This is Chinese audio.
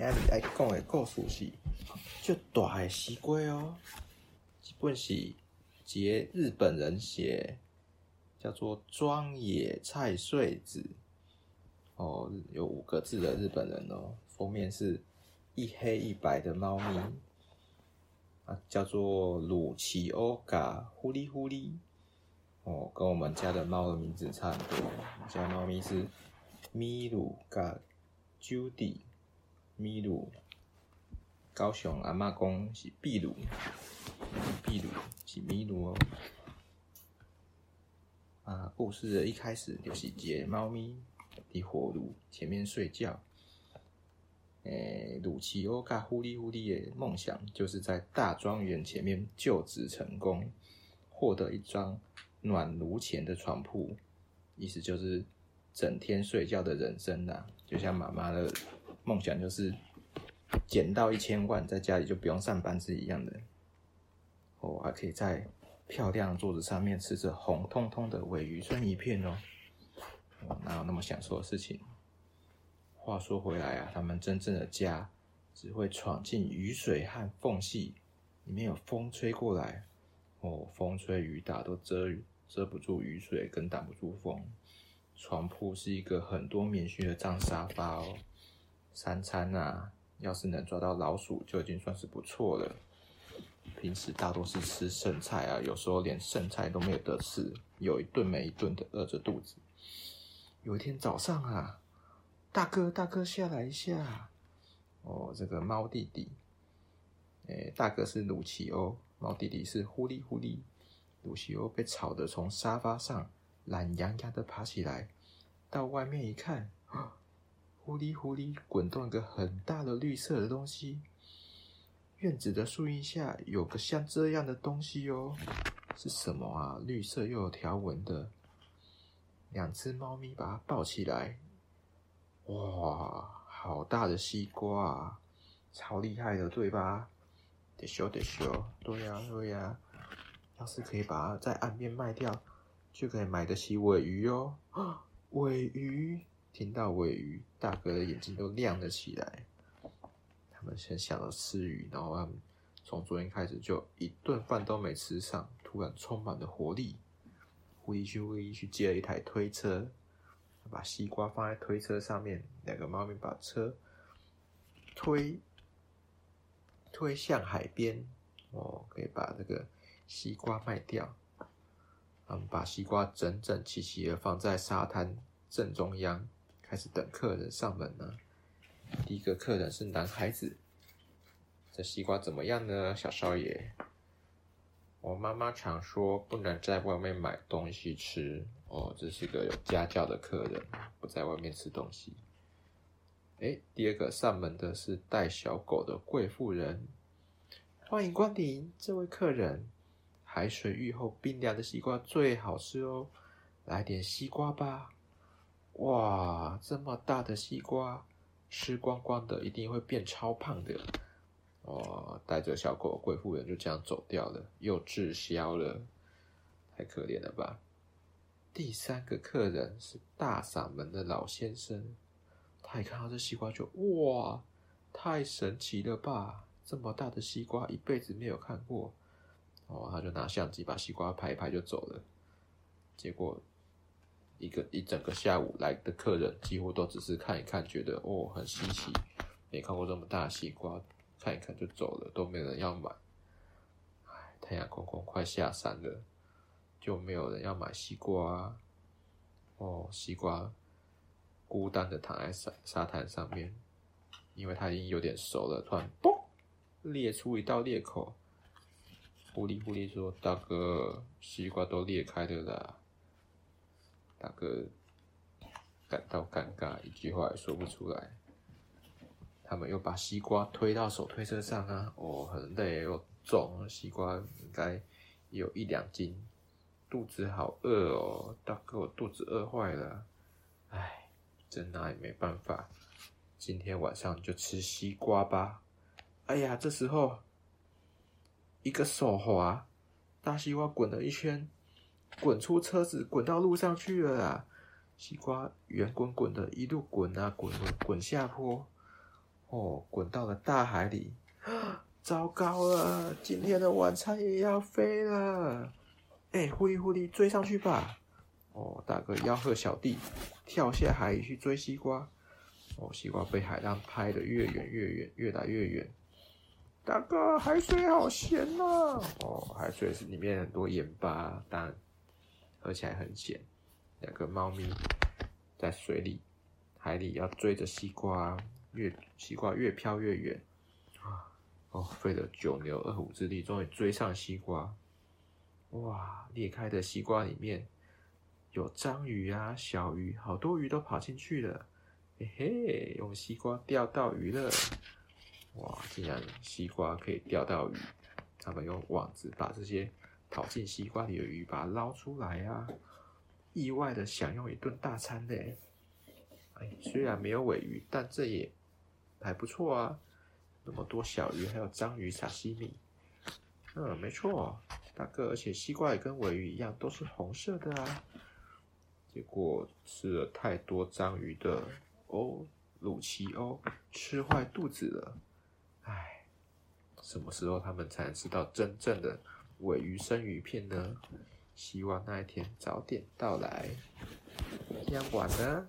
今日爱讲的故事是，就大的西瓜哦，基本是一个日本人写，叫做庄野菜穗子，哦，有五个字的日本人哦，封面是一黑一白的猫咪，啊，叫做鲁奇欧嘎呼哩呼哩，哦，跟我们家的猫的名字差不多，我们家猫咪是咪鲁嘎。Judy，米鲁，高雄阿嬷讲是秘鲁，秘鲁是米鲁哦。啊，故事的一开始就是一个猫咪的火炉前面睡觉。诶、欸，鲁奇欧卡呼哩呼哩的梦想就是在大庄园前面就职成功，获得一张暖炉前的床铺，意思就是。整天睡觉的人生呐、就像妈妈的梦想，就是捡到一千万，在家里就不用上班是一样的。哦，还可以在漂亮的桌子上面吃着红彤彤的鮪鱼生鱼片哦。哦，哪有那么享受的事情？话说回来啊，他们真正的家只会闯进雨水和缝隙，里面有风吹过来，哦，风吹雨打都遮遮不住雨水，跟挡不住风。床铺是一个很多棉絮的脏沙发哦。三餐啊，要是能抓到老鼠，就已经算是不错了。平时大多是吃剩菜啊，有时候连剩菜都没有得吃，有一顿没一顿的饿着肚子。有一天早上啊，大哥大哥下来一下。哦，这个猫弟弟，诶，大哥是鲁奇欧，猫弟弟是呼哩呼哩。鲁奇欧被吵得从沙发上。懒洋洋的爬起来，到外面一看，呼哩呼哩滚动一个很大的绿色的东西。院子的树荫下有个像这样的东西哦，是什么啊？绿色又有条纹的。两只猫咪把它抱起来，哇，好大的西瓜啊，超厉害的，对吧？得修得修，对呀对呀，要是可以把它在岸边卖掉。就可以买得起尾鱼哦！尾鱼，听到尾鱼，大哥的眼睛都亮了起来。他们先想着吃鱼，然后他们从昨天开始就一顿饭都没吃上，突然充满了活力。狐狸去呼哩去借了一台推车，把西瓜放在推车上面，两个猫咪把车推推向海边，哦，可以把这个西瓜卖掉。他们把西瓜整整齐齐的放在沙滩正中央，开始等客人上门呢。第一个客人是男孩子，这西瓜怎么样呢，小少爷？我妈妈常说不能在外面买东西吃哦，这是个有家教的客人，不在外面吃东西。哎，第二个上门的是带小狗的贵妇人，欢迎光临，这位客人。海水浴后冰凉的西瓜最好吃哦，来点西瓜吧！哇，这么大的西瓜，吃光光的一定会变超胖的。哦，带着小狗贵妇人就这样走掉了，又滞销了，太可怜了吧！第三个客人是大嗓门的老先生，他一看到这西瓜就哇，太神奇了吧！这么大的西瓜，一辈子没有看过。哦，他就拿相机把西瓜拍一拍就走了。结果一个一整个下午来的客人几乎都只是看一看，觉得哦很稀奇，没看过这么大西瓜，看一看就走了，都没人要买。唉，太阳公公快下山了，就没有人要买西瓜。哦，西瓜孤单的躺在沙沙滩上面，因为它已经有点熟了，突然嘣裂出一道裂口。狐狸狐狸说：“大哥，西瓜都裂开了啦！”大哥感到尴尬，一句话也说不出来。他们又把西瓜推到手推车上啊！哦，很累又重，西瓜应该有一两斤。肚子好饿哦，大哥，我肚子饿坏了。唉，真拿也没办法，今天晚上就吃西瓜吧。哎呀，这时候。一个手滑，大西瓜滚了一圈，滚出车子，滚到路上去了啦！西瓜圆滚滚的，一路滚啊滚，滚下坡，哦，滚到了大海里。糟糕了，今天的晚餐也要飞了。哎，狐狸狐狸，追上去吧！哦，大哥吆喝小弟跳下海里去追西瓜。哦，西瓜被海浪拍得越远越远，越来越远。大哥，海水好咸呐、啊！哦，海水是里面很多盐巴，当然喝起来很咸。两个猫咪在水里、海里要追着西瓜，越西瓜越飘越远啊。哦，费了九牛二虎之力，终于追上西瓜。哇，裂开的西瓜里面有章鱼啊，小鱼，好多鱼都跑进去了。嘿嘿，用西瓜钓到鱼了。哇，竟然西瓜可以钓到鱼！他们用网子把这些跑进西瓜里的鱼把它捞出来啊，意外的享用一顿大餐嘞！哎，虽然没有鮪鱼，但这也还不错啊。那么多小鱼，还有章鱼沙西米。嗯，没错，大哥，而且西瓜也跟鮪鱼一样，都是红色的啊。结果吃了太多章鱼的哦，鲁奇欧吃坏肚子了。唉，什么时候他们才能吃到真正的尾鱼生鱼片呢？希望那一天早点到来。这样晚呢？